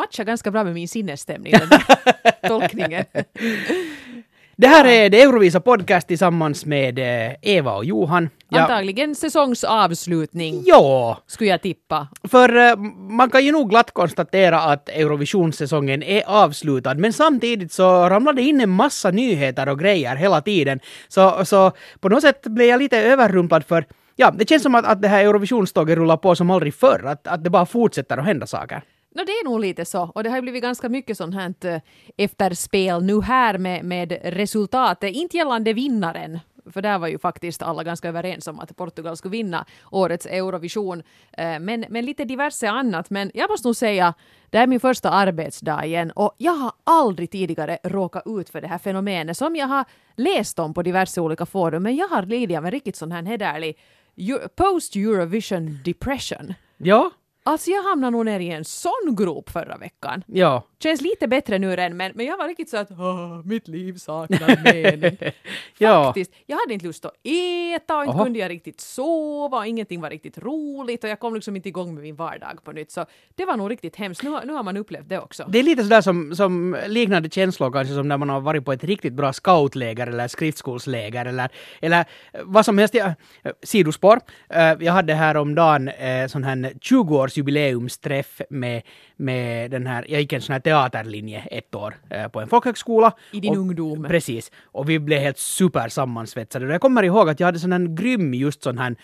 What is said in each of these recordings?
matchar ganska bra med min sinnesstämning, den där tolkningen. Det här är det Eurovisa Podcast tillsammans med eh, Eva och Johan. Ja, Antagligen säsongsavslutning, ja, skulle jag tippa. för eh, man kan ju nog glatt konstatera att Eurovisionssäsongen är avslutad, men samtidigt så ramlar det in en massa nyheter och grejer hela tiden. Så, så på något sätt blev jag lite överrumplad för Ja, det känns som att, att det här Eurovisionståget rullar på som aldrig förr, att, att det bara fortsätter att hända saker. No, det är nog lite så. Och det har ju blivit ganska mycket sånt här eh, efterspel nu här med, med resultatet. Inte gällande vinnaren, för där var ju faktiskt alla ganska överens om att Portugal skulle vinna årets Eurovision. Eh, men, men lite diverse annat. Men jag måste nog säga, det här är min första arbetsdag igen och jag har aldrig tidigare råkat ut för det här fenomenet som jag har läst om på diverse olika forum. Men jag har lidit av en riktigt sån här hederlig post-Eurovision depression. Ja, Alltså jag hamnade nog ner i en sån grop förra veckan. ja. Känns lite bättre nu än men, men jag var riktigt så att "Åh, mitt liv saknar mening. Ja. Faktiskt, jag hade inte lust att äta och inte Aha. kunde jag riktigt sova och ingenting var riktigt roligt och jag kom liksom inte igång med min vardag på nytt. Så det var nog riktigt hemskt. Nu, har- nu har man upplevt det också. Det är lite sådär som, som liknande känslor kanske som när man har varit på ett riktigt bra scoutläger eller skriftskolsläger eller, eller vad som helst. Jag, sidospår. Eh, Jag hade här om dagen eh, sån här 20-årsjubileumsträff med, med den här, jag gick en sån här teaterlinje ett år eh, på en folkhögskola. I din Och- ungdom. Precis. Och vi blev helt super sammansvetsade. Och Jag kommer ihåg att jag hade sån här grym just sån här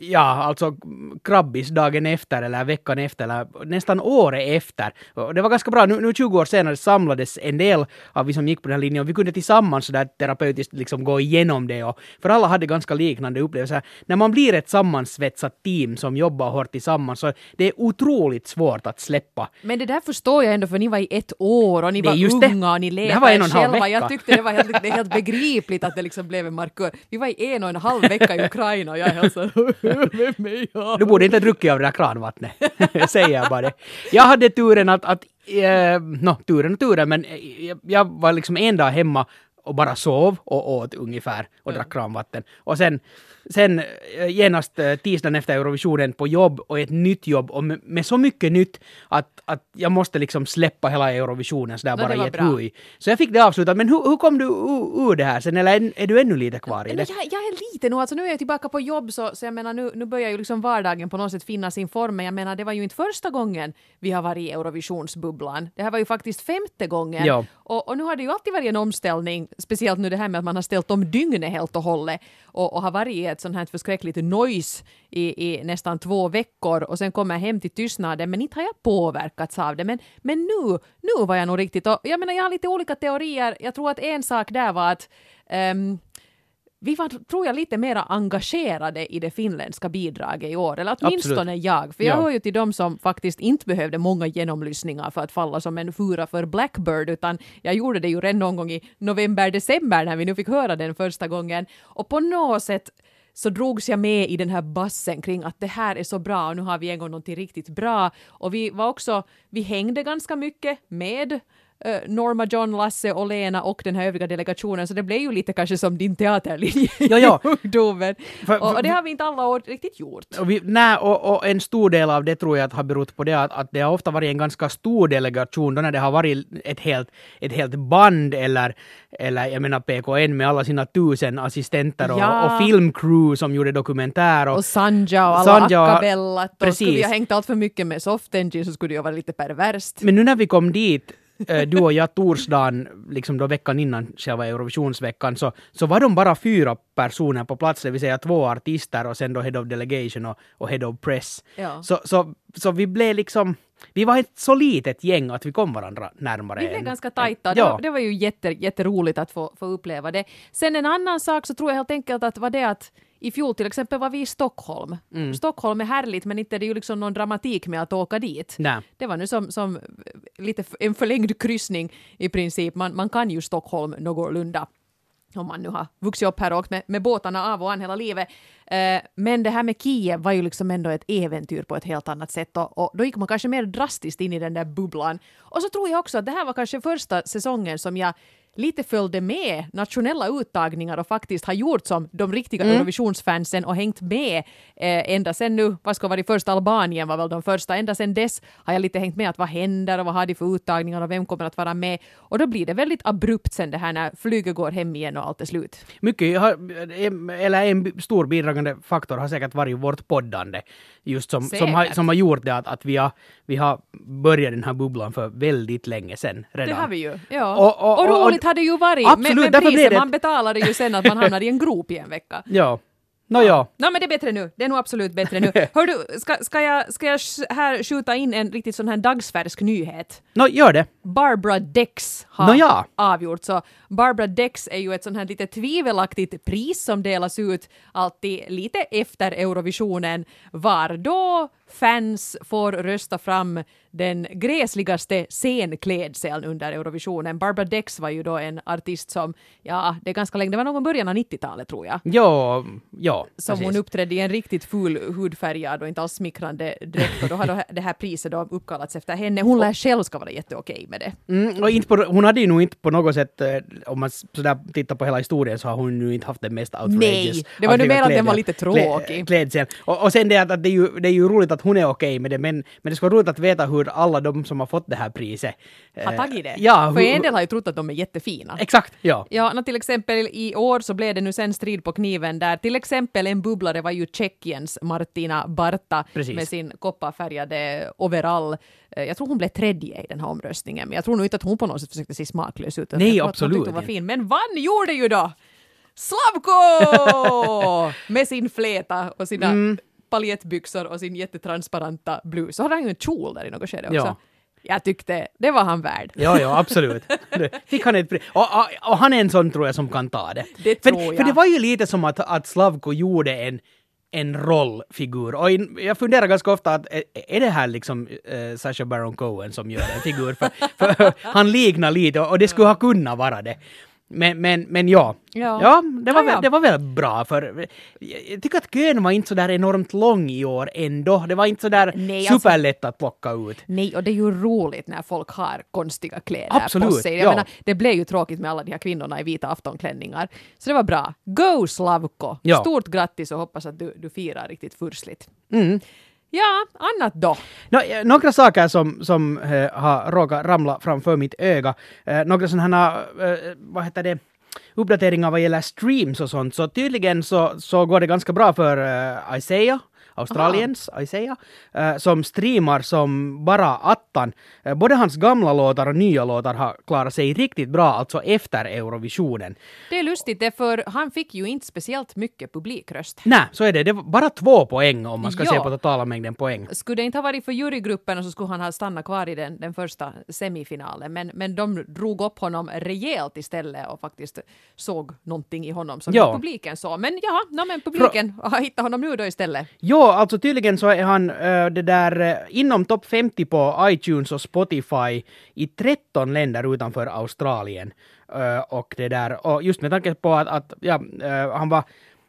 Ja, alltså krabbis dagen efter eller veckan efter eller nästan året efter. Det var ganska bra. Nu, nu 20 år senare samlades en del av vi som gick på den här linjen och vi kunde tillsammans sådär terapeutiskt liksom gå igenom det. Och, för alla hade ganska liknande upplevelser. När man blir ett sammansvetsat team som jobbar hårt tillsammans så det är otroligt svårt att släppa. Men det där förstår jag ändå för ni var i ett år och ni var unga och ni letade halv själva. Jag tyckte det var helt, det helt begripligt att det liksom blev en markör. Vi var i en och en halv vecka i Ukraina och jag är vem är jag? Du borde inte ha druckit av det där kranvattnet. Säger jag bara det. Jag hade turen att, att eh, no, turen och turen, men jag, jag var liksom en dag hemma och bara sov och åt ungefär och drack kranvatten. Och sen, sen eh, genast eh, tisdagen efter Eurovisionen på jobb och ett nytt jobb och med, med så mycket nytt att, att jag måste liksom släppa hela Eurovisionen sådär No, bara i ett hui. Så jag fick det avslutat. Men hur, hur kom du ur, ur det här sen? Eller är, är du ännu lite kvar i det? jag, jag är lite nu, alltså nu är jag tillbaka på jobb så, så jag menar nu, nu börjar ju liksom vardagen på något sätt finna sin form men jag menar det var ju inte första gången vi har varit i Eurovisionsbubblan. Det här var ju faktiskt femte gången. Ja. Och, och nu har det ju alltid varit en omställning, speciellt nu det här med att man har ställt om dygnet helt och hållet och, och har varit i ett sånt här förskräckligt noise i, i nästan två veckor och sen kommer jag hem till tystnaden men inte har jag påverkats av det. Men, men nu, nu var jag nog riktigt, och jag menar jag har lite olika teorier. Jag tror att en sak där var att um, vi var, tror jag, lite mer engagerade i det finländska bidraget i år. Eller åtminstone jag. För jag Ja. hör ju till dem som faktiskt inte behövde många genomlyssningar för att falla som en fura för Blackbird. Utan jag gjorde det ju redan någon gång i november, december när vi nu fick höra den första gången. Och på något sätt så drogs jag med i den här bassen kring att det här är så bra och nu har vi en gång någonting riktigt bra. Och vi var också, vi hängde ganska mycket med Norma, John, Lasse och Lena och den här övriga delegationen så det blev ju lite kanske som din teaterlinje Ja, ja. i ungdomen. För- och, och det för- har vi inte alla år riktigt gjort. Och, vi, nej, och, och en stor del av det tror jag att har berott på det att, att det har ofta varit en ganska stor delegation då när det har varit ett helt, ett helt band eller, eller jag menar PKN med alla sina tusen assistenter och, Ja. och filmcrew som gjorde dokumentär. Och, Och Sanja och alla Sanja och- acapellat. Och skulle vi precis. ha hängt allt för mycket med soft engine så skulle det ju vara lite perverst. men nu när vi kom dit eh, du och jag torsdagen, liksom då veckan innan själva Eurovisionsveckan, så, så var de bara fyra personer på plats, det vill säga två artister och sen då Head of Delegation och, och Head of Press. Ja. Så, så, så vi blev liksom, vi var ett så litet gäng att vi kom varandra närmare. Vi blev än- ganska tajta. Det, Ja. var, det var ju jätte, jätteroligt att få, få uppleva det. Sen en annan sak så tror jag helt enkelt att var det att i fjol till exempel var vi i Stockholm. Mm. Stockholm är härligt men inte är det ju liksom någon dramatik med att åka dit. Nej. Det var nu som, som lite en förlängd kryssning i princip. Man, man kan ju Stockholm någorlunda om man nu har vuxit upp här och åkt med, med båtarna av och an hela livet. Eh, men det här med Kiev var ju liksom ändå ett äventyr på ett helt annat sätt och, och då gick man kanske mer drastiskt in i den där bubblan. Och så tror jag också att det här var kanske första säsongen som jag lite följde med nationella uttagningar och faktiskt har gjort som de riktiga Mm. Eurovisionsfansen och hängt med eh, ända sen nu, vad ska vara det först, Albanien var väl de första, ända sen dess har jag lite hängt med att vad händer och vad har de för uttagningar och vem kommer att vara med och då blir det väldigt abrupt sen det här när flyget går hem igen och allt är slut. Mycket, eller en stor bidragande faktor har säkert varit vårt poddande. Just som, som, har, som har gjort det att, att vi, har, vi har börjat den här bubblan för väldigt länge sedan redan. Det har vi ju. Ja. Och- och- Och, och- roligt har det ju varit. Absolut, men, men priset, man betalade ju sen att man hamnade i en grop i en vecka. Ja. Nå ja. Nej men det är bättre nu. Det är nog absolut bättre nu. Hör du, ska, ska jag, ska jag här skjuta in en riktigt sån här dagsfärsk nyhet? Nå, gör det. Barbara Dex har Nåja. avgjort. Så Barbara Dex är ju ett sånt här lite tvivelaktigt pris som delas ut alltid lite efter Eurovisionen var då fans får rösta fram den gräsligaste scenklädseln under Eurovisionen. Barbara Dex var ju då en artist som, ja, det är ganska länge, det var någon början av 90-talet tror jag. Ja, ja. Som precis. hon uppträdde i en riktigt ful hudfärgad och inte alls smickrande dräkt och då har det här priset då uppkallats efter henne. Hon lär själv ska vara jätteokej med det. Mm, och inte på, hon hade ju nog inte på något sätt, eh, om man sådär tittar på hela historien, så har hon nu inte haft det mest outrageous. Nej, det var nu mer att den var lite tråkig. klä- Klädsel. Och, och sen det att, att det, är ju, det är ju roligt att hon är okej med det, men, men det ska vara roligt att veta hur alla de som har fått det här priset... Har eh, tagit det. Ja, För en del har ju trott att de är jättefina. Exakt, ja. Ja, nå till exempel i år så blev det nu sen strid på kniven där till exempel en bubblare var ju Tjeckiens Martina Barta Precis. med sin kopparfärgade overall. Eh, Jag tror hon blev tredje i den här omröstningen, men jag tror nog inte att hon på något sätt försökte se smaklös ut. Nej, Jag absolut Hon var fin, men vann gjorde ju då Slavko! med sin fläta och sina Mm. paljettbyxor och sin jättetransparenta blus. Så hade han ju en kjol där i något skede också. Ja. Jag tyckte det var han värd. Ja, ja, absolut. Fick han ett. Och, och, och han är en sån tror jag som kan ta det. Det för, tror jag. för det var ju lite som att, att Slavko gjorde en, en rollfigur. Och in, jag funderar ganska ofta att är, det här liksom uh, Sacha Baron Cohen som gör en figur? För, för han liknar lite och, och det skulle ha kunnat vara det. Men, men, men ja. Ja. det, var Ja, ja. Väl, det var väl bra för jag tycker att kön var inte så där enormt lång i år ändå. Det var inte så där Nej, alltså- superlätt att plocka ut. Nej, och det är ju roligt när folk har konstiga kläder Absolut, på sig. Jag ja. menar, det blev ju tråkigt med alla de här kvinnorna i vita aftonklänningar. Så det var bra. Go Slavko! Ja. Stort grattis och hoppas att du, du firar riktigt furstligt. Mm. Ja, annat då? No, eh, några saker som, som eh, har råkat ramla framför mitt öga. Eh, några sådana här, eh, vad heter det, uppdateringar vad gäller streams och sånt. Så tydligen så, så går det ganska bra för eh, Isaiah. Australiens Isaiah, eh, som streamar som bara attan. Eh, både hans gamla låtar och nya låtar har klarat sig riktigt bra, alltså efter Eurovisionen. Det är lustigt, det för han fick ju inte speciellt mycket publikröst. Nej, så är det. Det var bara två poäng om man ska Ja. se på totala mängden poäng. Skulle det inte ha varit för jurygrupperna så skulle han ha stannat kvar i den, den första semifinalen. Men, men de drog upp honom rejält istället och faktiskt såg någonting i honom som publiken såg. Men ja, no, men publiken har hittat honom nu då istället. Ja, alltså tydligen så är han äh, det där inom topp 50 på iTunes och Spotify i 13 länder utanför Australien. Äh, och det där, och just med tanke på att, att ja, äh, han var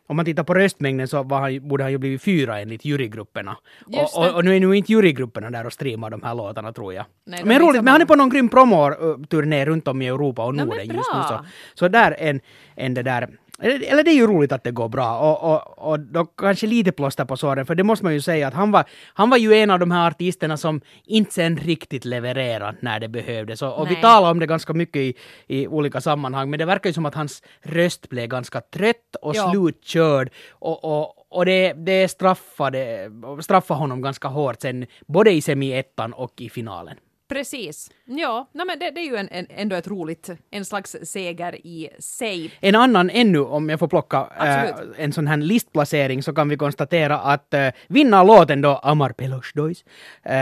om man tittar på röstmängden så var han, borde han ju blivit fyra enligt jurygrupperna. Och, och, och nu är nu inte jurygrupperna där och streamar de här låtarna tror jag. Nej, men roligt, men han är många. på någon grym promo-turné runt om i Europa och Norden just nu. Så, så där en, en det där eller det är ju roligt att det går bra och, och, och då kanske lite plåster på såren för det måste man ju säga att han var, han var ju en av de här artisterna som inte sen riktigt levererade när det behövdes. Och, och vi talar om det ganska mycket i, i olika sammanhang men det verkar ju som att hans röst blev ganska trött och Ja. slutkörd och, och, och det, det straffade, straffade honom ganska hårt sen både i semi-ettan och i finalen. Precis. Ja, no, men det, det är ju en, en, ändå ett roligt, en slags seger i sig. En annan ännu, om jag får plocka Absolut. en sån här listplacering, så kan vi konstatera att eh, vinnarlåten då, Amar Pelos Dois, eh,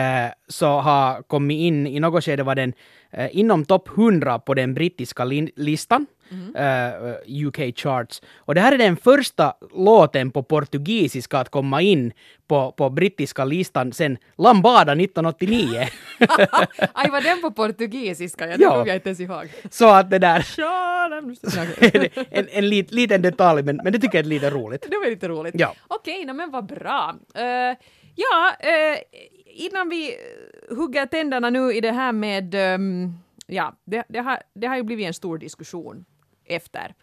så har kommit in, i något skede var den eh, inom topp 100 på den brittiska lin- listan. Eh, UK Charts. Och det här är den första låten på portugisiska att komma in på, på brittiska listan sen Lambada 1989. Aj, var den på portugisiska? Ja, det Ja. kommer jag inte ens ihåg. så att det där, en, en lit, liten detalj, men, men det tycker jag är lite roligt. Det var lite roligt. Ja. Okej, no, men vad bra. Eh, ja, eh, innan vi hugger tänderna nu i det här med ehm, ja, det, det, har, det har ju blivit en stor diskussion efter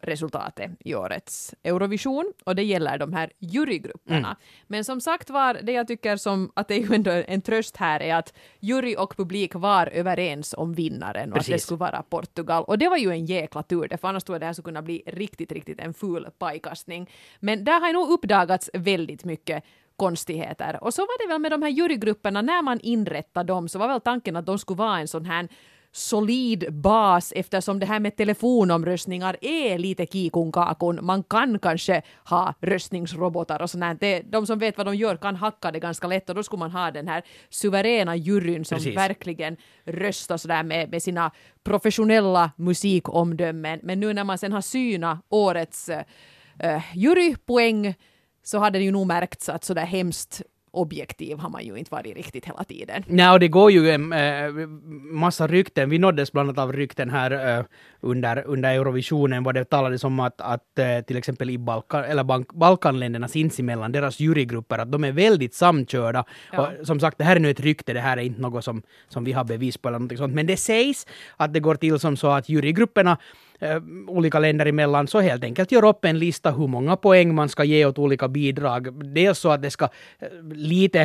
resultatet i årets Eurovision och det gäller de här jurygrupperna. Mm. Men som sagt var, det jag tycker som att det är ju ändå en tröst här är att jury och publik var överens om vinnaren och Precis. att det skulle vara Portugal. Och det var ju en jäkla tur, för annars tror jag det här skulle kunna bli riktigt, riktigt en ful pajkastning. Men där har nog uppdagats väldigt mycket konstigheter. Och så var det väl med de här jurygrupperna, när man inrättade dem så var väl tanken att de skulle vara en sån här solid bas eftersom det här med telefonomröstningar är lite kikunkakun. Man kan kanske ha röstningsrobotar och sånt. Det, de som vet vad de gör kan hacka det ganska lätt och då skulle man ha den här suveräna juryn som Precis. verkligen röstar sådär med, med sina professionella musikomdömen. Men nu när man sen har synat årets uh, jurypoäng så hade det ju nog märkts att sådär hemskt objektiv har man ju inte varit riktigt hela tiden. Nej, och det går ju en äh, massa rykten. Vi nåddes bland annat av rykten här äh, under, under Eurovisionen, var det talades om att, att äh, till exempel i Balkan, eller bank, Balkanländerna sinsemellan, deras jurygrupper, att de är väldigt samkörda. Ja. Och som sagt, det här är nu ett rykte, det här är inte något som, som vi har bevis på eller någonting sånt, men det sägs att det går till som så att jurygrupperna eh, olika länder emellan, så helt enkelt gör upp en lista hur många poäng man ska ge åt olika bidrag. Dels så att det ska eh, lite,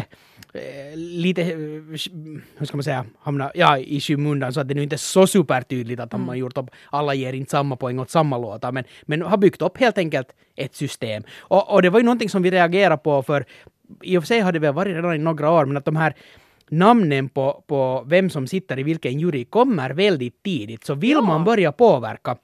eh, lite, eh, hur ska man säga, hamna ja, i skymundan så att det nu inte är så supertydligt att mm. man gjort upp, alla ger inte samma poäng åt samma låtar, men, men har byggt upp helt enkelt ett system. Och, och det var ju någonting som vi reagerade på för i och för sig har det väl varit redan i några år, men att de här namnen på, på vem som sitter i vilken jury kommer väldigt tidigt. Så vill ja. man börja påverka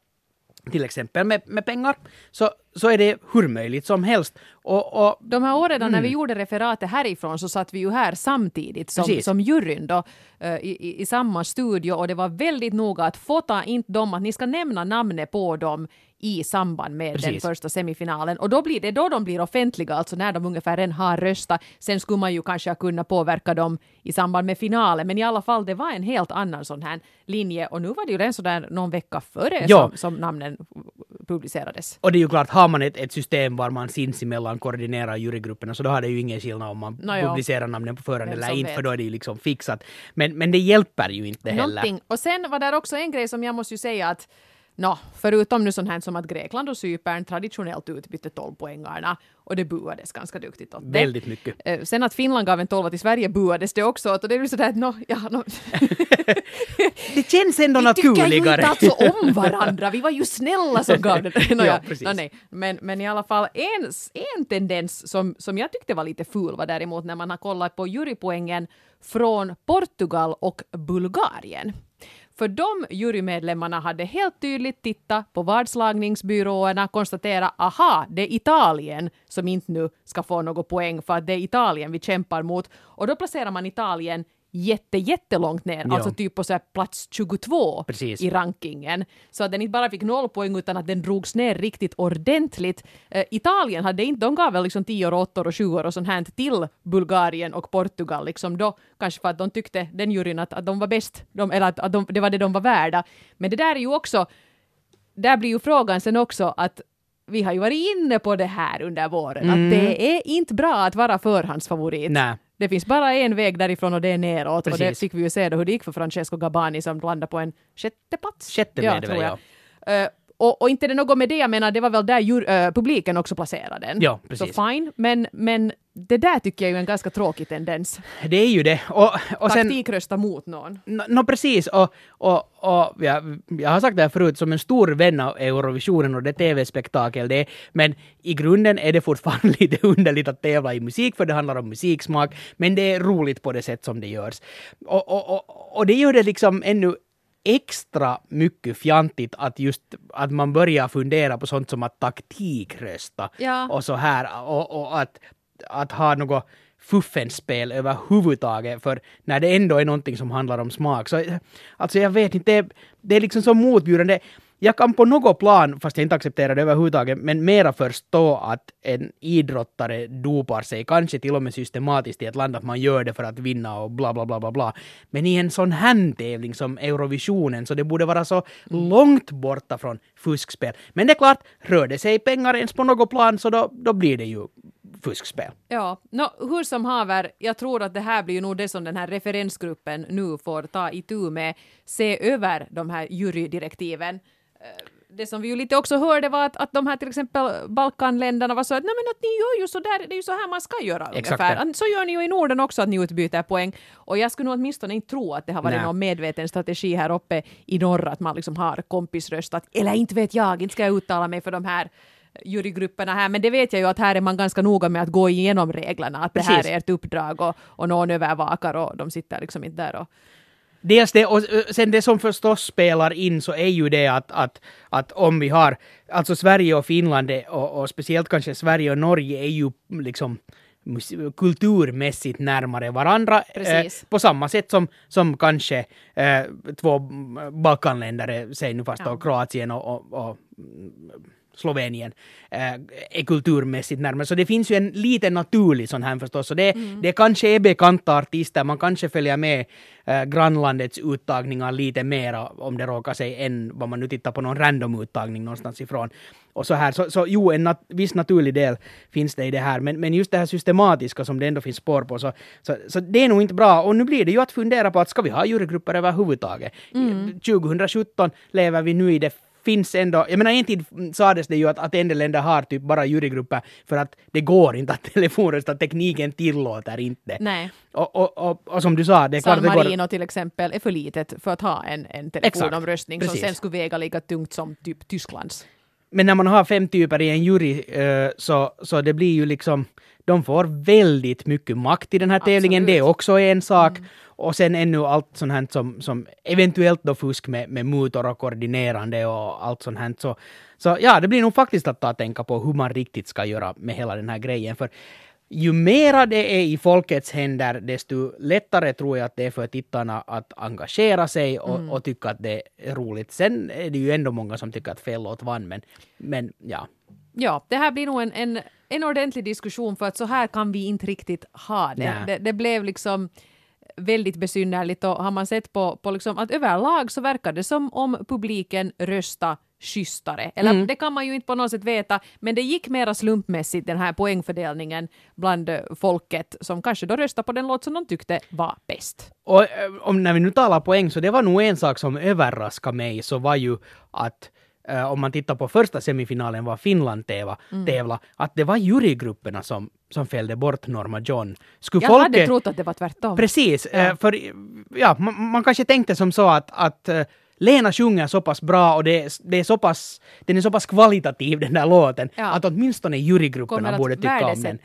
till exempel med, med pengar, så, så är det hur möjligt som helst. Och, och, De här åren mm. när vi mm. gjorde referatet härifrån så satt vi ju här samtidigt som, som juryn då, uh, i, i, samma studio och det var väldigt noga att fota inte dem, att ni ska nämna namnet på dem i samband med Precis. den första semifinalen. Och då blir det då de blir offentliga, alltså när de ungefär redan har röstat. Sen skulle man ju kanske kunna påverka dem i samband med finalen, men i alla fall det var en helt annan sån här linje och nu var det ju redan sådär någon vecka före som, som, namnen publicerades. Och det är ju klart, har man ett, ett system var man sinsemellan koordinerar jurygrupperna så då har det ju ingen skillnad om man no, publicerar namnen på förhand eller inte, vet. för då är det ju liksom fixat. Men, men det hjälper ju inte heller. Någonting. Och sen var där också en grej som jag måste ju säga att Nå, förutom nu sånt här som att Grekland och Cypern traditionellt utbytte 12-poängarna och det buades ganska duktigt åt det. Väldigt mycket. Eh, sen att Finland gav en 12 till Sverige buades det också åt och det är ju sådär att no, ja, no. Det känns ändå naturligare. Vi tycker ju inte alltså om varandra, vi var ju snälla som gav det. No, ja, precis. No, nej. Men, men i alla fall en, en tendens som, som jag tyckte var lite ful var däremot när man har kollat på jurypoängen från Portugal och Bulgarien. För de jurymedlemmarna hade helt tydligt tittat på vadslagningsbyråerna, konstaterat aha, det är Italien som inte nu ska få något poäng för att det är Italien vi kämpar mot. Och då placerar man Italien jätte, jättelångt ner, ja. alltså typ på så plats 22 Precis. i rankingen. Så att den inte bara fick noll poäng utan att den drogs ner riktigt ordentligt. Uh, Italien hade inte, de gav väl liksom 10 och 8 och 20 och sånt här till Bulgarien och Portugal liksom då, kanske för att de tyckte, den juryn, att, att de var bäst, de, eller att, att de, det var det de var värda. Men det där är ju också, där blir ju frågan sen också att vi har ju varit inne på det här under våren, mm. att det är inte bra att vara förhandsfavorit. Nej. Det finns bara en väg därifrån och det är neråt. Precis. Och det fick vi ju se då hur det gick för Francesco Gabani som landade på en sjätte plats. Sjätte ja, tror jag. Ja. Uh, och, och, inte det något med det, jag menar det var väl där djur, uh, publiken också placerade den. Ja, precis. Så fine, men, men det där tycker jag är en ganska tråkig tendens. Det är ju det. Och, och Taktikrösta mot någon. No, no precis, och, och, och ja, jag har sagt det här förut, som en stor vän av Eurovisionen och det tv-spektakel det är, men i grunden är det fortfarande lite underligt att tävla i musik, för det handlar om musiksmak, men det är roligt på det sätt som det görs. Och, och, och, och det gör det liksom ännu extra mycket fjantigt att just att man börjar fundera på sånt som att taktikrösta ja. och så här och, och att, att ha något fuffenspel överhuvudtaget, för när det ändå är någonting som handlar om smak. Så, alltså jag vet inte, det, det är liksom så motbjudande jag kan på något plan, fast jag inte accepterar det överhuvudtaget, men mera förstå att en idrottare dopar sig, kanske till och med systematiskt i ett land, att man gör det för att vinna och bla bla bla bla bla. Men i en sån här tävling som Eurovisionen, så det borde vara så långt borta från fuskspel. Men det är klart, rör det sig pengar ens på något plan, så då, då blir det ju fuskspel. Ja, no, hur som haver, jag tror att det här blir ju nog det som den här referensgruppen nu får ta itu med, se över de här jurydirektiven. Det som vi ju lite också hörde var att, att de här till exempel Balkanländerna var så att nej men att ni gör ju så där, det är ju så här man ska göra Exakt ungefär. Så gör ni ju i Norden också att ni utbyter poäng. Och jag skulle nog åtminstone inte tro att det har varit Nej. någon medveten strategi här uppe i norr att man liksom har kompisröstat. Eller inte vet jag, inte ska jag uttala mig för de här jurygrupperna här, men det vet jag ju att här är man ganska noga med att gå igenom reglerna, att det här Precis. är ert uppdrag och, och någon övervakar och de sitter liksom inte där och Dels det, och sen det som förstås spelar in så är ju det att, att, att om vi har, alltså Sverige och Finland och, och speciellt kanske Sverige och Norge är ju liksom kulturmässigt närmare varandra. Eh, på samma sätt som, som kanske eh, två Balkanländer, är, säg nu fast Ja. Kroatien och, och, och mm, Slovenien eh, är kulturmässigt närmare. Så det finns ju en lite naturlig sån här förstås. Så det, det kanske är bekanta artister, man kanske följer med eh, grannlandets uttagningar lite mera om det råkar sig än vad man nu tittar på någon random uttagning någonstans ifrån. Och så här, så, så jo, en nat- viss naturlig del finns det i det här, men, men just det här systematiska som det ändå finns spår på, så, så, så det är nog inte bra. Och nu blir det ju att fundera på att ska vi ha jurygrupper överhuvudtaget? 2017 lever vi nu i det finns ändå, jag menar en tid sades det ju att, att en del länder har typ bara jurygrupper för att det går inte att telefonrösta, tekniken tillåter inte. Nej. Och, och, och, och som du sa, det är klart San det går... Marino till exempel är för litet för att ha en, en telefonomröstning som Precis. sen skulle väga lika tungt som typ Tysklands. Men när man har fem typer i en jury eh, så, så det blir ju liksom, de får väldigt mycket makt i den här tävlingen. Absolut. Det är också en sak. Och sen ännu allt sånt här som, som eventuellt då fusk med, med mutor och koordinerande och allt sånt här. Så, så ja, det blir nog faktiskt att ta och tänka på hur man riktigt ska göra med hela den här grejen. För ju mera det är i folkets händer, desto lättare tror jag att det är för tittarna att engagera sig och, och tycka att det är roligt. Sen är det ju ändå många som tycker att fel låt vann, men, men ja. Ja, det här blir nog en, en, en ordentlig diskussion för att så här kan vi inte riktigt ha det. Det, det blev liksom väldigt besynnerligt och har man sett på, på liksom att överlag så verkar det som om publiken rösta schysstare. Eller Mm. det kan man ju inte på något sätt veta, men det gick mera slumpmässigt den här poängfördelningen bland eh, folket som kanske då röstade på den låt som de tyckte var bäst. Och eh, om, när vi nu talar poäng, så det var nog en sak som överraskade mig, så var ju att eh, om man tittar på första semifinalen var Finland tävla, Mm. tävla att det var jurygrupperna som, som fällde bort Norma John. Skulle Jag hade trott att det var tvärtom. Precis, eh, för ja, man, man kanske tänkte som så att, att eh, Lena sjunger så pass bra och det, är- det är så pass, den är så pass kvalitativ den där låten Ja. att åtminstone jurygrupperna borde tycka om den.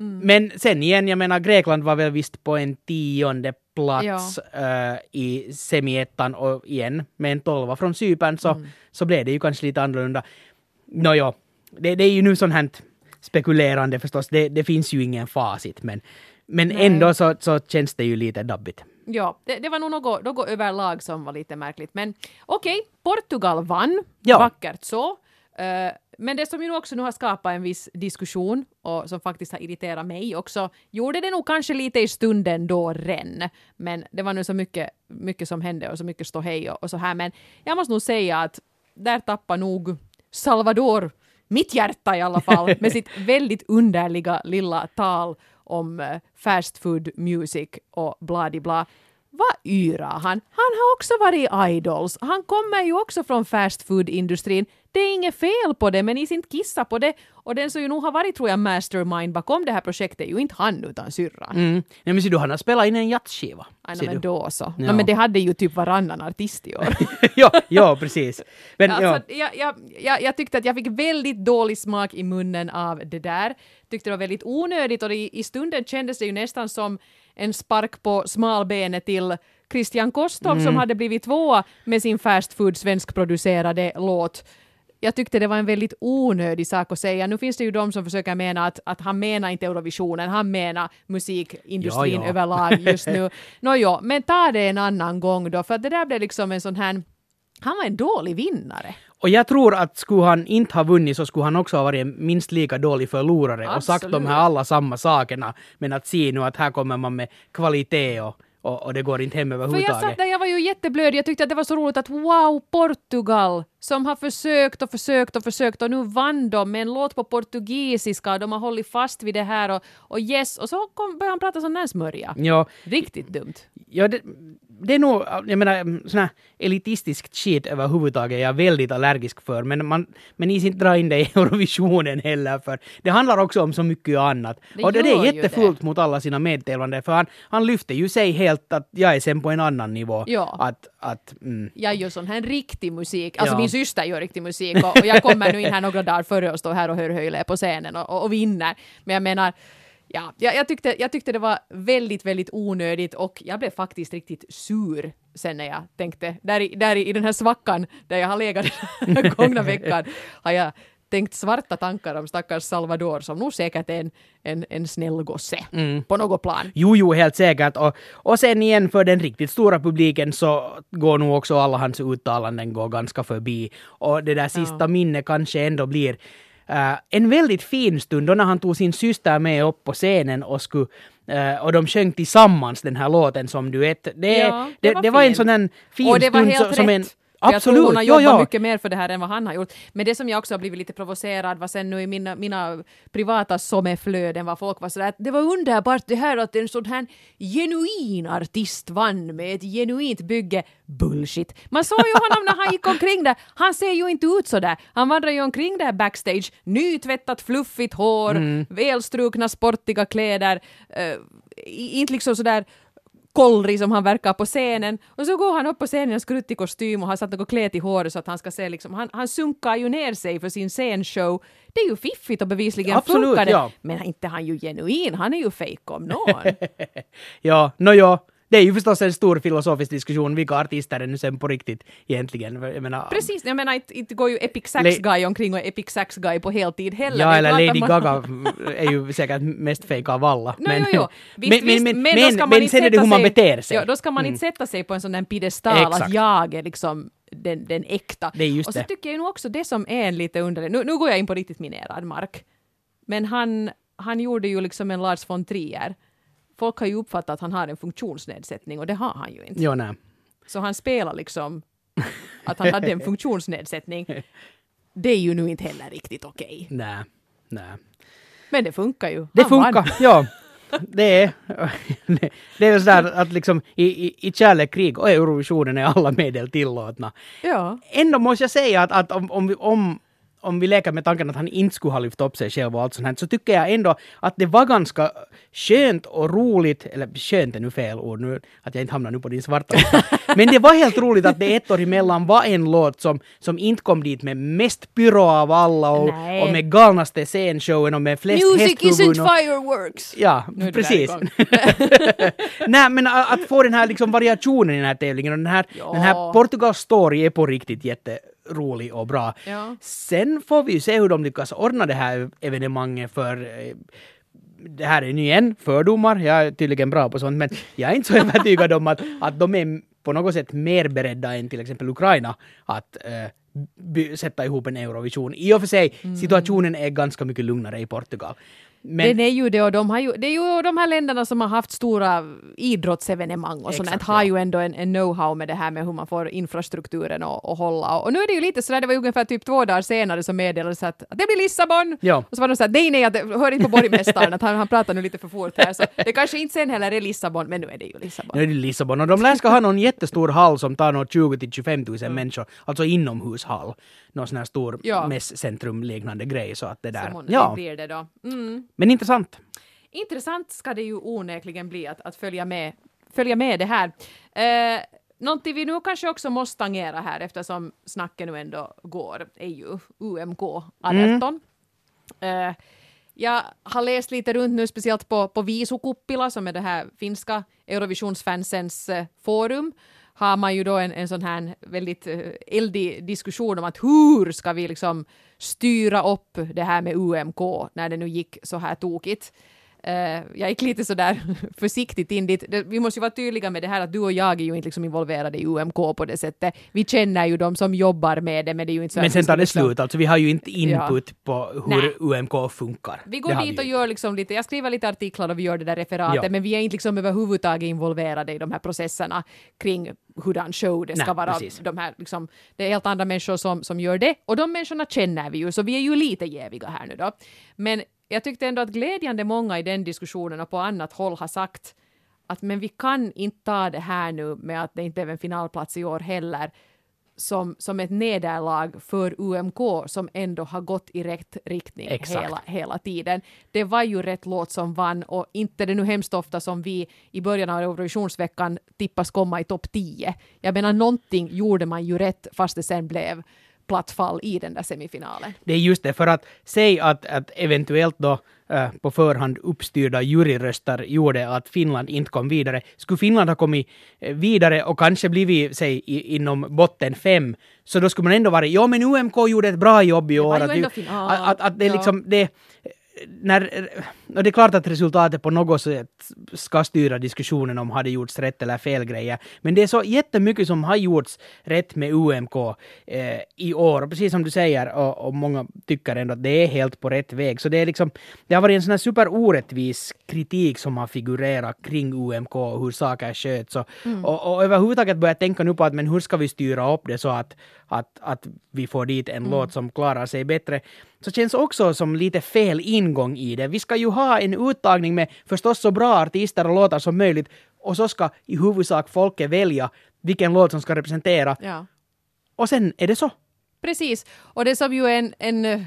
Mm. Men sen igen, jag menar Grekland var väl visst på en tionde plats eh, i semiettan och igen med en tolva från Cypern så, Mm. så blev det ju kanske lite annorlunda. Nåja, det, det är ju nu sånt här spekulerande förstås, det, det finns ju ingen facit men, men Nej. ändå så, så känns det ju lite dabbigt. Ja, det, det var nog något, något överlag som var lite märkligt. Men okej, Portugal vann. Ja. Vackert så. Eh, men det som ju också nu har skapat en viss diskussion och som faktiskt har irriterat mig också, gjorde det nog kanske lite i stunden då ren. Men det var nu så mycket, mycket som hände och så mycket ståhej och, och så här. Men jag måste nog säga att där tappar nog Salvador mitt hjärta i alla fall med sitt väldigt underliga lilla tal om eh, fast food music och bla bla. Vad yrar han? Han har också varit i Idols. Han kommer ju också från fast food-industrin. Det är inget fel på det, men ni inte kissa på det. Och den som ju nog har varit, tror jag, mastermind bakom det här projektet är ju inte han utan syrran. Mm. Nej men ser du, han har spelat in en jazzskiva. Ser men då så. Ja. No, men det hade ju typ varannan artist i år. ja, ja, precis. Men, ja. Alltså, jag, jag, jag, jag tyckte att jag fick väldigt dålig smak i munnen av det där. Tyckte det var väldigt onödigt och det, i stunden kändes det ju nästan som en spark på smalbenet till Christian Kostov Mm. som hade blivit tvåa med sin fast food svenskproducerade låt. Jag tyckte det var en väldigt onödig sak att säga. Nu finns det ju de som försöker mena att, att han menar inte Eurovisionen, han menar musikindustrin Ja, ja. överlag just nu. Nåjo, men ta det en annan gång då, för det där blev liksom en sån här han var en dålig vinnare. Och jag tror att skulle han inte ha vunnit så skulle han också ha varit en minst lika dålig förlorare och sagt de Absolut. här alla samma sakerna. Men att se nu att här kommer man med kvalitet och, och, och det går inte hem För jag överhuvudtaget. satt där, jag var ju jätteblöd. Jag tyckte att det var så roligt att wow, Portugal som har försökt och försökt och försökt och nu vann de med en låt på portugisiska och de har hållit fast vid det här och, och yes, och så kom, började han prata sån där smörja. Ja, Riktigt dumt. ja det, det är nog, jag menar, sån här elitistisk shit överhuvudtaget är jag väldigt allergisk för, men man men ni inte dra in det i Eurovisionen heller, för det handlar också om så mycket annat. Det och det, det är jättefullt mot alla sina medtävlande, för han, han lyfter ju sig helt att jag är sen på en annan nivå. Ja. Att, att, mm. Jag gör sån här riktig musik, alltså Ja. min syster gör riktig musik och, och jag kommer nu in här några dagar före och står här och hör Höjle på scenen och, och, och vinner. Men jag menar, ja, jag, jag, tyckte, jag tyckte det var väldigt, väldigt onödigt och jag blev faktiskt riktigt sur sen när jag tänkte, där i, där i, i den här svackan där jag har legat den gångna veckan, har jag tänkt svarta tankar om stackars Salvador som nog säkert är en, en, en snäll gosse på något plan. Jo, jo, helt säkert. Och, och sen igen för den riktigt stora publiken så går nog också alla hans uttalanden går ganska förbi. Och det där sista minnet kanske ändå blir eh, en väldigt fin stund då när han tog sin syster med upp på scenen och skulle eh, och de sjöng tillsammans den här låten som duett. Det, Ja, det det, var det var en sån här fin och det var stund helt som rätt. en... För Jag tror hon har Absolut, ja, jobbat ja. mycket mer för det här än vad han har gjort. Men det som jag också har blivit lite provocerad var sen nu i mina, mina privata sommeflöden var folk var sådär att det var underbart det här att en sån här genuin artist vann med ett genuint bygge. Bullshit. Man såg ju honom när han gick omkring där. Han ser ju inte ut sådär. Han vandrar ju omkring där backstage. Nytvättat fluffigt hår, Mm. välstrukna sportiga kläder. eh, inte liksom sådär kollrig som han verkar på scenen. Och så går han upp på scenen en skruttig kostym och har satt något klät i håret så att han ska se liksom, han, han sunkar ju ner sig för sin scenshow. Det är ju fiffigt och bevisligen Absolut, funkar det. ja. Men inte han ju genuin, han är ju fake om någon. Ja, no, ja. Det är ju förstås en stor filosofisk diskussion vilka artister är nu sen på riktigt egentligen. Jag menar, Precis, jag menar inte, inte går ju Epic Sax Guy omkring och Epic Sax Guy på heltid heller. Ja, eller Lady man- Gaga är ju säkert mest fake av alla. No, jo, jo. Visst, men, visst, men, men, men, men sen är det hur man beter sig. Ja, då ska man Mm. inte sätta sig på en sån där piedestal att jag är liksom den, den äkta. Och så det. tycker jag nog också det som är en lite underlig, nu, nu går jag in på riktigt minerad mark, men han, han gjorde ju liksom en Lars von Trier. Folk har ju uppfattat att han har en funktionsnedsättning och det har han ju inte. Jo, nej. Så han spelar liksom att han hade en funktionsnedsättning. Det är ju nu inte heller riktigt okej. Nej. Nej. Men det funkar ju. Det Han vann. funkar, ja. Det är, det är sådär att liksom i, i, i kärlek, krig och Eurovisionen är alla medel tillåtna. Ja. Ändå måste jag säga att, att om, om, om, om vi leker med tanken att han inte skulle ha lyft upp sig själv och allt sånt här, så tycker jag ändå att det var ganska skönt och roligt, eller skönt är nu fel ord nu, att jag inte hamnar nu på din svarta lista. Men det var helt roligt att det ett år emellan var en låt som, som inte kom dit med mest pyro av alla och, och med galnaste scenshowen och med flest Music isn't och, fireworks! Ja, Nu precis. Nej, men att få den här liksom variationen i den här tävlingen och den här, Ja. den här Portugals story är på riktigt jätterolig och bra. Ja. Sen får vi ju se hur de lyckas ordna det här evenemanget för eh, det här är nu igen fördomar, jag är tydligen bra på sånt, men jag är inte så övertygad om att, att de är på något sätt mer beredda än till exempel Ukraina att by- sätta ihop en Eurovision. I och för sig, situationen är ganska mycket lugnare i Portugal. Men, Den är ju det och de har ju, det är ju de här länderna som har haft stora idrottsevenemang och sånt har ju ändå en, en know-how med det här med hur man får infrastrukturen att hålla. Och nu är det ju lite sådär, det var ju ungefär typ två dagar senare som meddelades att, att det blir Lissabon! Ja. Och så var de såhär, nej nej, att, hör inte på borgmästaren att han, han pratar nu lite för fort här. Så det kanske inte sen heller är Lissabon, men nu är det ju Lissabon. Nu är det Lissabon och de lär ska ha någon jättestor hall som tar något 20 till 25 000 människor, alltså inomhushall. Någon sån här stor Ja. mässcentrum-liknande grej så att det där. Som Ja, blir det då. Mm. Men intressant. Intressant ska det ju onekligen bli att, att följa, med, följa med det här. Eh, någonting vi nu kanske också måste tangera här eftersom snacket nu ändå går är ju UMK 18. Eh, jag har läst lite runt nu, speciellt på, på Visukuppila som är det här finska Eurovisionsfansens eh, forum har man ju då en, en sån här väldigt eh, eldig diskussion om att hur ska vi liksom styra upp det här med UMK när det nu gick så här tokigt. Eh, jag gick lite sådär försiktigt in dit. Vi måste ju vara tydliga med det här att du och jag är ju inte liksom involverade i UMK på det sättet. Vi känner ju de som jobbar med det, men det är ju inte så Men sen tar det liksom- slut, alltså vi har ju inte input Ja. på hur Nej. UMK funkar. Vi går dit vi och gör liksom lite, jag skriver lite artiklar och vi gör det där referatet, Ja. men vi är inte liksom överhuvudtaget involverade i de här processerna kring hurdan show det ska Nej, vara. precis. De här, liksom, det är helt andra människor som, som gör det, och de människorna känner vi ju, så vi är ju lite jäviga här nu då. Men jag tyckte ändå att glädjande många i den diskussionen och på annat håll har sagt att men vi kan inte ta det här nu med att det inte blev en finalplats i år heller som, som ett nederlag för UMK som ändå har gått i rätt riktning Exakt. hela, hela tiden. Det var ju rätt låt som vann och inte det nu hemskt ofta som vi i början av Eurovisionsveckan tippas komma i topp 10. Jag menar någonting gjorde man ju rätt fast det sen blev platt fall i den där semifinalen. Det är just det, för att säga att, att eventuellt då eh, på förhand uppstyrda juryröster gjorde att Finland inte kom vidare. Skulle Finland ha kommit eh, vidare och kanske blivit, säg, i, inom botten fem, så då skulle man ändå vara, ja men UMK gjorde ett bra jobb i år. ju Att, att, att, det är Ja. liksom, det, när, och det är klart att resultatet på något sätt ska styra diskussionen om hade gjorts rätt eller fel grejer. Men det är så jättemycket som har gjorts rätt med UMK eh, i år. Och precis som du säger, och, och många tycker ändå att det är helt på rätt väg. Så det är liksom, det har varit en sån här superorättvis kritik som har figurerat kring UMK och hur saker sköts. Och, och, och överhuvudtaget börja tänka nu på att men hur ska vi styra upp det så att, att, att vi får dit en låt som klarar sig bättre. Så känns också som lite fel ingång i det. Vi ska ju ha en uttagning med förstås så bra artister och låtar som möjligt och så ska i huvudsak folket välja vilken låt som ska representera. Ja. Och sen är det så. Precis, och det som ju är en, en eh,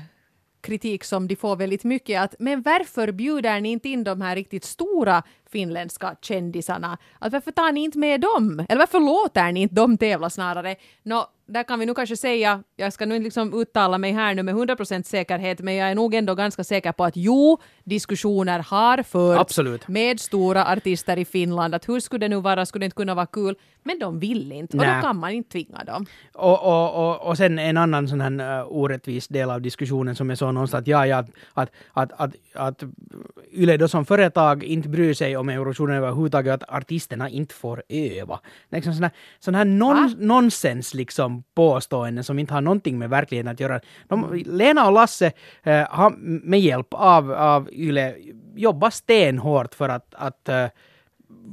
kritik som de får väldigt mycket att men varför bjuder ni inte in de här riktigt stora finländska kändisarna? Att varför tar ni inte med dem? Eller varför låter ni inte dem tävla snarare? Nå, där kan vi nog kanske säga, jag ska nu inte liksom uttala mig här nu med 100% säkerhet, men jag är nog ändå ganska säker på att jo, diskussioner har förts Absolut. med stora artister i Finland, att hur skulle det nu vara, skulle det inte kunna vara kul? Men de vill inte, och då kan man inte tvinga dem. Och, och, och, och sen en annan sån här uh, orättvis del av diskussionen som jag såg någonstans att ja, ja, att, att, att, att, att Yle då som företag inte bryr sig om Eurovisionen överhuvudtaget, att artisterna inte får öva. Är liksom sån här, sån här non, nonsens liksom påståenden som inte har någonting med verkligheten att göra. De, Lena och Lasse eh, har med hjälp av, av Yle jobbat stenhårt för att, att eh,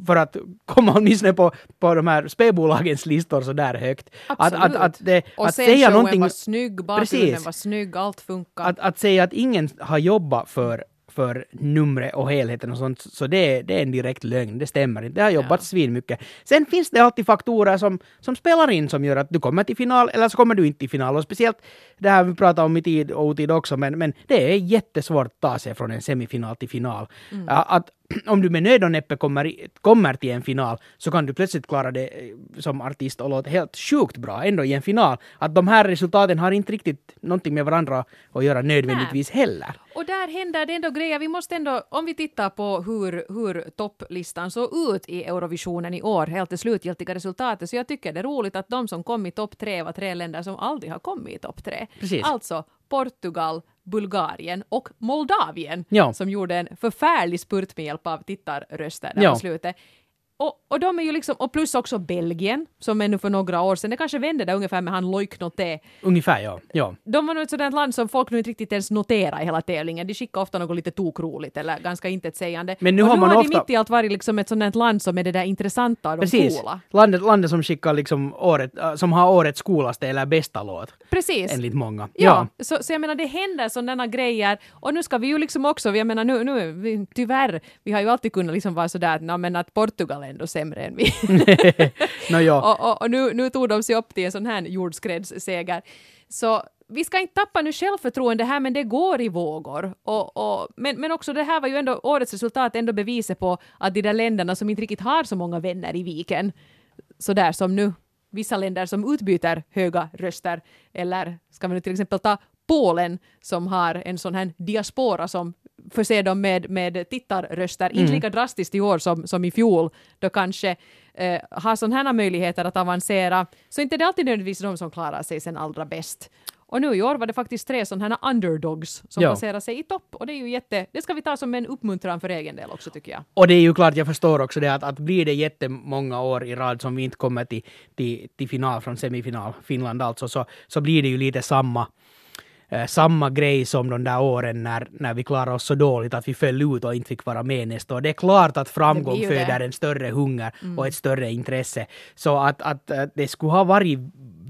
för att komma åtminstone på, på de här spelbolagens listor så där högt. Att, att, Absolut. att, det, Och att säga någonting... var snygg, bakgrunden Precis. var snygg, allt funkar. Att, att säga att ingen har jobbat för, för numret och helheten och sånt, så det, är- det är en direkt lögn. Det stämmer inte. Det har jobbat Ja. ja. mycket. Sen finns det alltid faktorer som, som spelar in som gör att du kommer till final eller så kommer du inte till final. Och speciellt det här vi pratar om i tid och otid också, men, men det är jättesvårt att ta sig från en semifinal till final. Mm. Att, om du med nöd och näppe kommer, kommer till en final så kan du plötsligt klara det eh, som artist och låta helt sjukt bra ändå i en final. Att de här resultaten har inte riktigt någonting med varandra att göra nödvändigtvis heller. Och där händer det ändå grejer. Vi måste ändå, om vi tittar på hur, hur topplistan såg ut i Eurovisionen i år, helt det slutgiltiga resultatet, så jag tycker det är roligt att de som kom i topp tre var tre länder som aldrig har kommit i topp tre. Precis. Alltså Portugal, Bulgarien och Moldavien Ja. som gjorde en förfärlig spurt med hjälp av tittarröster där Ja. på slutet. Och, och de är ju liksom, och plus också Belgien, som ännu för några år sedan, det kanske vände där ungefär med han Loiknoté, Ungefär ja. ja. de var nog ett sådant land som folk nu inte riktigt ens noterar i hela tävlingen. De skickar ofta något lite tokroligt eller ganska intetsägande. Men nu och har nu man har ofta- de mitt i allt varit liksom ett sådant land som är det där intressanta och de Precis. coola. Landet, landet som skickar liksom året, äh, som har årets coolaste eller bästa låt. Precis. Enligt många. Ja, Så, så jag menar det händer sådana grejer och nu ska vi ju liksom också, jag menar nu, nu tyvärr, vi har ju alltid kunnat liksom vara sådär att, "Nå, men att Portugal är ändå sämre än vi. no, ja. och och, och nu, nu tog de sig upp till en sån här jordskredsseger. Så vi ska inte tappa nu självförtroende här, men det går i vågor. Och, och, men, men också det här var ju ändå årets resultat ändå beviset på att de där länderna som inte riktigt har så många vänner i viken, så där som nu vissa länder som utbyter höga röster, eller ska vi nu till exempel ta Polen som har en sån här diaspora som förser dem med, med tittarröster, inte lika drastiskt i år som, som i fjol, då kanske eh, har sådana här möjligheter att avancera, så inte det alltid nödvändigtvis de som klarar sig sen allra bäst. Och nu i år var det faktiskt tre sådana här underdogs som Ja. placerar sig i topp. Och det är ju jätte, det ska vi ta som en uppmuntran för egen del också tycker jag. Och det är ju klart, jag förstår också det att, att blir det jättemånga år i rad som vi inte kommer till, till, till final från semifinal, Finland alltså, så, så blir det ju lite samma eh, samma grej som de där åren när, när vi klarade oss så dåligt att vi föll ut och inte fick vara med nästa år. Det är klart att framgång föder en större hunger och ett större intresse. Så att, att, eh, det skulle ha varit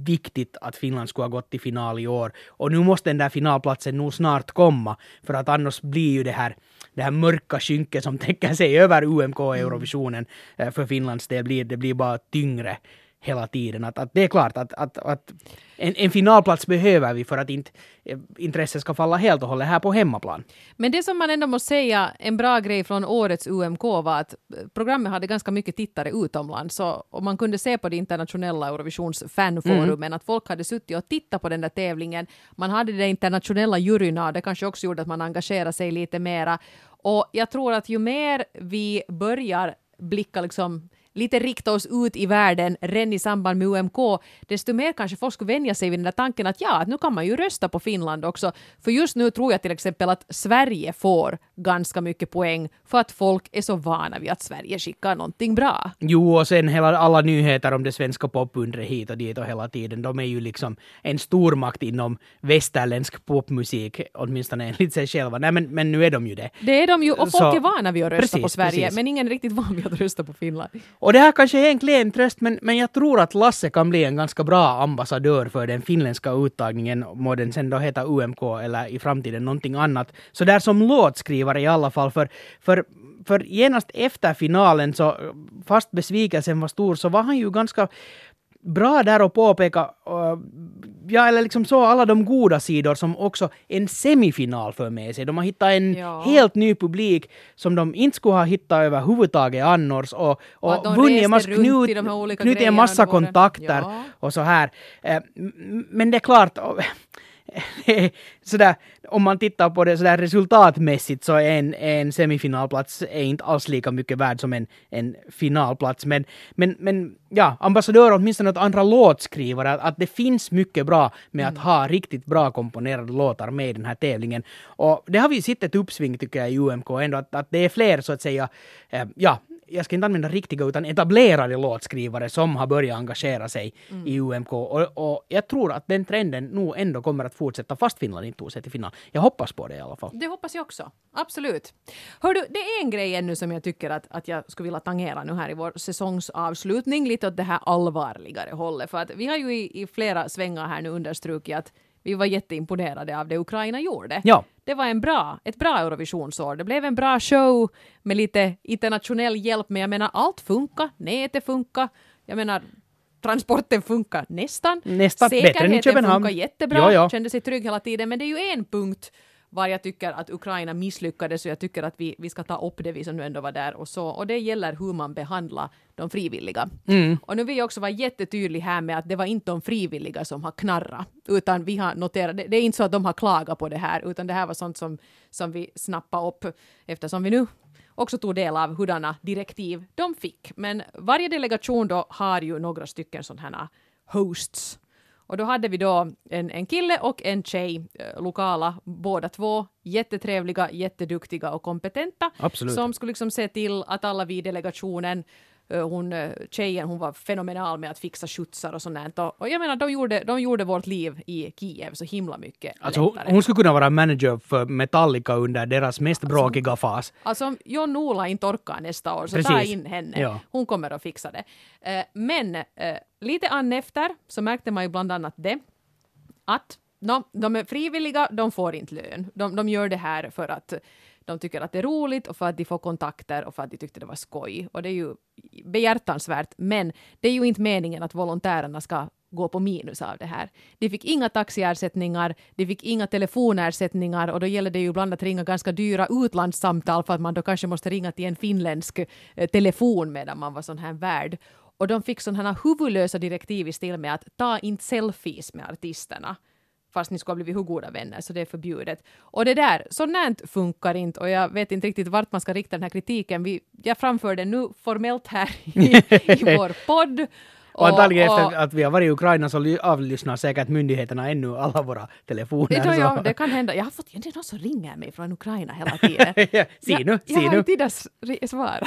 viktigt att Finland skulle ha gått till final i år. Och nu måste den där finalplatsen nog snart komma, för att annars blir ju det här det här mörka skynket som täcker sig över UMK och Eurovisionen eh, för Finlands del blir, det blir bara tyngre hela tiden. Att, att det är klart att, att, att en, en finalplats behöver vi för att inte eh, intresset ska falla helt och hållet här på hemmaplan. Men det som man ändå måste säga, en bra grej från årets UMK var att programmet hade ganska mycket tittare utomlands. Så, och man kunde se på det internationella Eurovisions fanforumen att folk hade suttit och tittat på den där tävlingen. Man hade de internationella juryna och det kanske också gjorde att man engagerade sig lite mera. Och jag tror att ju mer vi börjar blicka liksom lite rikta oss ut i världen redan i samband med UMK, desto mer kanske folk skulle vänja sig vid den där tanken att ja, att nu kan man ju rösta på Finland också. För just nu tror jag till exempel att Sverige får ganska mycket poäng för att folk är så vana vid att Sverige skickar någonting bra. Jo, och sen hela, alla nyheter om det svenska popundret hit och dit och hela tiden, de är ju liksom en stormakt inom västerländsk popmusik, åtminstone enligt sig själva. Nej, men, men nu är de ju det. Det är de ju, och folk Så- är vana vid att rösta precis, på Sverige, precis. men ingen är riktigt van vid att rösta på Finland. Och det här kanske är en klen tröst, men, men jag tror att Lasse kan bli en ganska bra ambassadör för den finländska uttagningen, må den sen då heta UMK eller i framtiden någonting annat. Så där som låtskrivare i alla fall, för, för, för genast efter finalen, så fast besvikelsen var stor, så var han ju ganska bra där att påpeka, uh, ja eller liksom så alla de goda sidor som också en semifinal för med sig. De har hittat en Ja. helt ny publik som de inte skulle ha hittat överhuvudtaget annars och, och, Och vunnit en massa, knut, knutit en massa kontakter Ja. och så här. Eh, Men det är klart, sådär, om man tittar på det sådär resultatmässigt så är en, en semifinalplats är inte alls lika mycket värd som en, en finalplats. Men, men, men ja, ambassadör åtminstone åt andra låtskrivare, att, att det finns mycket bra med att ha riktigt bra komponerade låtar med i den här tävlingen. Och det har vi sett ett uppsving tycker jag i UMK ändå, att, att det är fler så att säga, eh, ja, jag ska inte använda riktiga utan etablerade låtskrivare som har börjat engagera sig i UMK. Och, och jag tror att den trenden nog ändå kommer att fortsätta fast Finland inte tog sig till final. Jag hoppas på det i alla fall. Det hoppas jag också. Absolut. Hör du, det är en grej ännu som jag tycker att, att jag skulle vilja tangera nu här i vår säsongsavslutning, lite åt det här allvarligare hållet. För att vi har ju i, i flera svängar här nu understrukit att vi var jätteimponerade av det Ukraina gjorde. Ja. Det var en bra, ett bra Eurovisionsår. Det blev en bra show med lite internationell hjälp, men jag menar allt funkar. Nätet funkar. Jag menar transporten funkar nästan. Nästan bättre än i Säkerheten Köpenhamn. funkar jättebra. Ja, ja. Kände sig trygg hela tiden. Men det är ju en punkt var jag tycker att Ukraina misslyckades och jag tycker att vi, vi ska ta upp det, vi som nu ändå var där och så. Och det gäller hur man behandlar de frivilliga. Mm. Och nu vill jag också vara jättetydlig här med att det var inte de frivilliga som har knarrat, utan vi har noterat, det, det är inte så att de har klagat på det här, utan det här var sånt som, som vi snappade upp eftersom vi nu också tog del av hurdana direktiv de fick. Men varje delegation då har ju några stycken sådana här hosts. Och då hade vi då en, en kille och en tjej, eh, lokala, båda två, jättetrevliga, jätteduktiga och kompetenta. Absolut. Som skulle liksom se till att alla vi i delegationen, eh, hon, eh, tjejen, hon var fenomenal med att fixa skjutsar och sånt. Och, och jag menar, de gjorde, de gjorde vårt liv i Kiev så himla mycket Alltså, hon, lättare. hon skulle kunna vara manager för Metallica under deras mest bråkiga fas. Alltså om John Ola inte orkar nästa år så ta Precis. in henne. Ja. Hon kommer att fixa det. Men lite an efter så märkte man ju bland annat det att no, de är frivilliga, de får inte lön. De, de gör det här för att de tycker att det är roligt och för att de får kontakter och för att de tyckte det var skoj. Och det är ju behjärtansvärt, men det är ju inte meningen att volontärerna ska gå på minus av det här. De fick inga taxiersättningar, de fick inga telefonersättningar och då gäller det ju ibland att ringa ganska dyra utlandssamtal för att man då kanske måste ringa till en finländsk eh, telefon medan man var sån här värd. Och de fick sådana här huvudlösa direktiv i stil med att ta inte selfies med artisterna fast ni skulle ha blivit hur goda vänner, så det är förbjudet. Och det där, sånt funkar inte och jag vet inte riktigt vart man ska rikta den här kritiken. Vi, jag framför den nu formellt här i, i vår podd. Och antagligen och- efter att vi har varit i Ukraina så ly- avlyssnar säkert myndigheterna ännu alla våra telefoner. Det, ja, det kan hända. Jag har fått, det är någon som ringer mig från Ukraina hela tiden. Ja, jag, nu, jag se har nu. inte tid svara.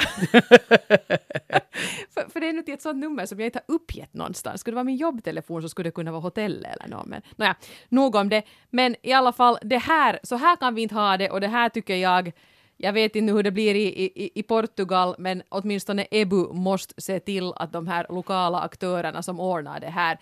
för, för det är nu till ett sånt nummer som jag inte har uppgett någonstans. Skulle det vara min jobbtelefon så skulle det kunna vara hotell eller något. Men nåja, nog om det. Men i alla fall, det här, så här kan vi inte ha det och det här tycker jag jag vet inte hur det blir i, i, i Portugal, men åtminstone EBU måste se till att de här lokala aktörerna som ordnar det här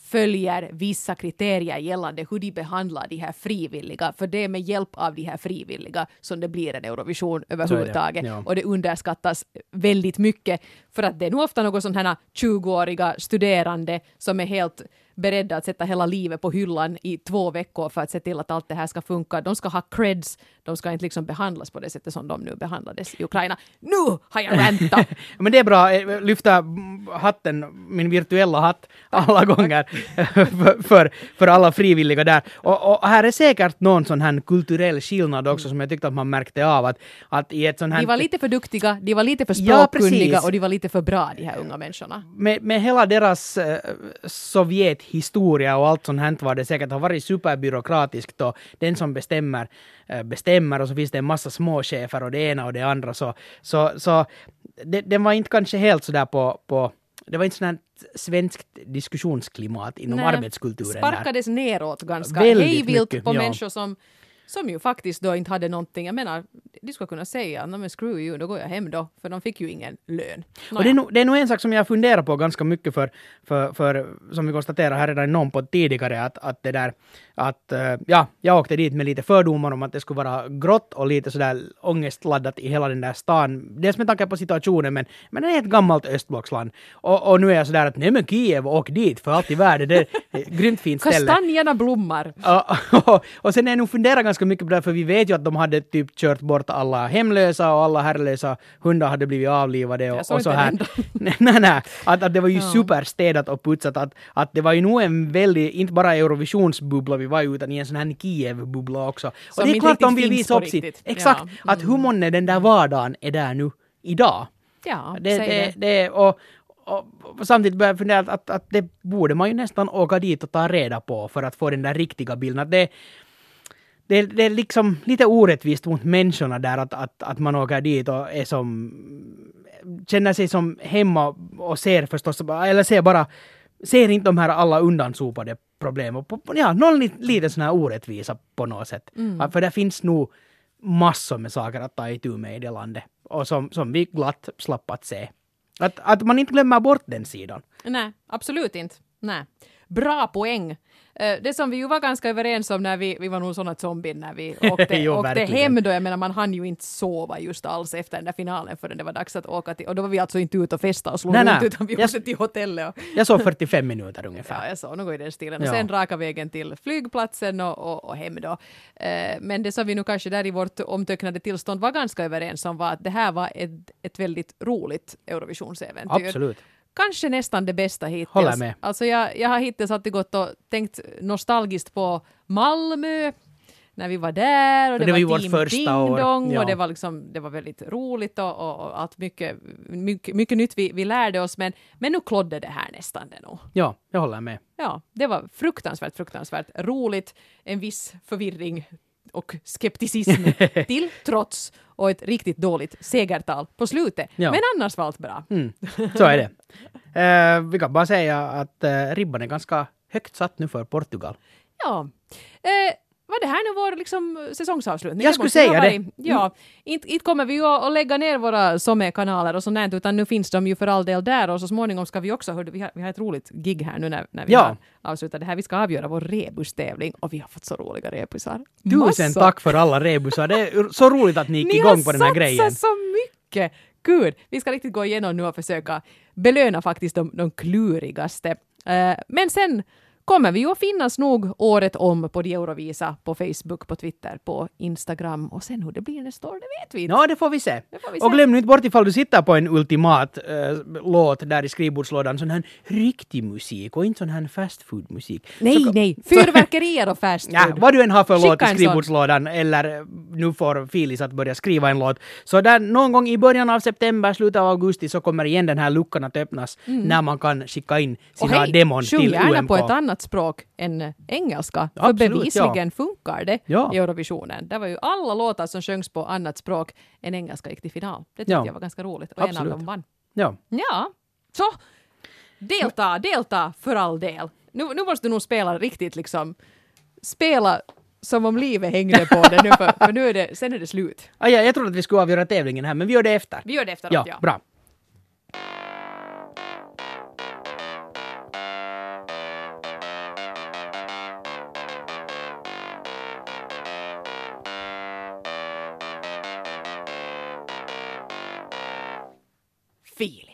följer vissa kriterier gällande hur de behandlar de här frivilliga, för det är med hjälp av de här frivilliga som det blir en Eurovision överhuvudtaget. ja. Och det underskattas väldigt mycket, för att det är nog ofta något sådana här 20-åriga studerande som är helt beredda att sätta hela livet på hyllan i två veckor för att se till att allt det här ska funka. De ska ha creds, de ska inte liksom behandlas på det sättet som de nu behandlades i Ukraina. Nu har jag rantat! Men det är bra, eh, lyfta mm, hatten, min virtuella hatt, alla gånger för, för, för alla frivilliga där. Och, och här är säkert någon sån här kulturell skillnad också som jag tyckte att man märkte av att, att i ett sån här... De var lite för duktiga, de var lite för Ja, språkkunniga precis. och de var lite för bra, de här unga människorna. med, med hela deras eh, Sovjethistoria och allt sånt här var det säkert har varit superbyråkratiskt och den som bestämmer eh, bestämmer och så finns det en massa småchefer och det ena och det andra så, så, så det, den var inte kanske helt sådär på, på det var inte här svenskt diskussionsklimat inom Nej, arbetskulturen där. Sparkades neråt ganska Väldigt hejvilt mycket, på ja. människor som, som ju faktiskt då inte hade någonting. Jag menar, de skulle kunna säga "Nå, men screw you, då går jag hem då, för de fick ju ingen lön. Och det är, nog, det är nog en sak som jag funderar på ganska mycket för, för, för som vi konstaterade här redan i någon podd tidigare, att, att det där, att eh, ja, jag åkte dit med lite fördomar om att det skulle vara grått och lite sådär ångestladdat i hela den där stan. Dels med tanke på situationen, men, men det är ett gammalt östblocksland. Och, och nu är jag sådär att nej men Kiev, åk dit för allt i världen, det är ett grymt fint ställe. Kastanjerna blommar. och, och, och sen är jag nog funderat ganska mycket på det, för vi vet ju att de hade typ kört bort alla hemlösa och alla herrelösa hundar hade blivit avlivade och, och så här. nej, nej, nej. Att, att det var ju Ja. superstädat och putsat. Att, att det var ju nog en väldigt, inte bara Eurovisionsbubbla vi var i, utan i en sån här Kiev-bubbla också. Som och det är klart de vill visa upp sitt. Exakt. Ja. Att hur månne den där vardagen är där nu idag. Ja, Det, säg det, det. det, och, och, och samtidigt börjar jag fundera att, att, att det borde man ju nästan åka dit och ta reda på för att få den där riktiga bilden. Att det, det, det är liksom lite orättvist mot människorna där att, att, att man åker dit och är som känner sig som hemma och ser förstås, eller ser bara ser inte de här alla undansopade problem. Ja, någon lite, lite sån här orättvisa på något sätt. Ja, för det finns nog massor med saker att ta itu med i det landet. Och som, som vi glatt slapp att se. Att, att man inte glömmer bort den sidan. Nej, absolut inte. Nej. Bra poäng. Eh, Det som vi ju var ganska överens om när vi, vi var nog såna zombien när vi åkte, Jo, åkte verkligen. hem då. Jag menar man hann ju inte sova just alls efter den där finalen förrän det var dags att åka till. Och då var vi alltså inte ute och festa och slog Nej, runt nej. utan vi Jag- åkte till hotellet. Och, Jag såg 45 minuter ja, ungefär. jag såg något i den stilen. Och Ja. sen raka vägen till flygplatsen och, och, och hem då. Eh, Men det som vi nu kanske där i vårt omtöcknade tillstånd var ganska överens om var att det här var ett, ett väldigt roligt Eurovisionsäventyr Absolut. Kanske nästan det bästa hittills. Håller med. Alltså jag, jag har hittills alltid gått och tänkt nostalgiskt på Malmö, när vi var där och det, det var var Team Ding. Dong Ja. och det var, liksom, det var väldigt roligt och, och, och allt mycket, mycket, mycket nytt vi, vi lärde oss men, men nu klodde det här nästan det nog. Ja, jag håller med. Ja, det var fruktansvärt, fruktansvärt roligt, en viss förvirring och skepticism till trots och ett riktigt dåligt segertal på slutet. Ja. Men annars var allt bra. Mm, så är det. Eh, vi kan bara säga att uh, ribban är ganska högt satt nu för Portugal. Ja. Eh, var det här nu vår liksom, säsongsavslutning? Jag skulle säga det. Ja. Inte, inte kommer vi ju att lägga ner våra SOME-kanaler och sånt utan nu finns de ju för all del där och så småningom ska vi också, hörde, vi, har, vi har ett roligt gig här nu när, när vi Ja. har avslutat det här. Vi ska avgöra vår rebustävling och vi har fått så roliga rebusar. Tusen Massor. tack för alla rebusar. Det är så roligt att ni gick Ni igång på den här har grejen. satsat så mycket! Gud, vi ska riktigt gå igenom nu och försöka belöna faktiskt de, de klurigaste. Eh, men sen kommer vi ju att finnas nog året om på de Eurovisa, på Facebook, på Twitter, på Instagram och sen hur det blir nästa år, det vet vi inte. Ja, det får vi se. Får vi Och glöm nu inte bort ifall du sitter på en ultimat eh, låt där i skrivbordslådan, sån här riktig musik och inte sån här fast food musik. Nej, så, nej, fyrverkerier och fast Ja, food. vad du än har för Skicka låt i skrivbordslådan eller eh, nu får Filis att börja skriva en låt. Så där någon gång i början av september, slutet av augusti så kommer igen den här luckan att öppnas när man kan skicka in Mm. Och sina hej, demon till gärna UMK. på ett annat språk än eh, engelska. För Absolut, bevisligen funkar det Ja. i Eurovisionen. Det var ju alla låtar som sjöngs på annat språk än engelska gick till final. Det tyckte Ja. jag var ganska roligt och en Absolut. av dem vann. Ja. Ja, så delta, delta för all del. Nu, nu måste du nog spela riktigt liksom, spela som om livet hängde på det nu för, för nu är det, sen är det slut. Ah, ja, jag trodde att vi skulle avgöra tävlingen här, men vi gör det efter. Vi gör det efteråt Ja, ja. bra. Feel.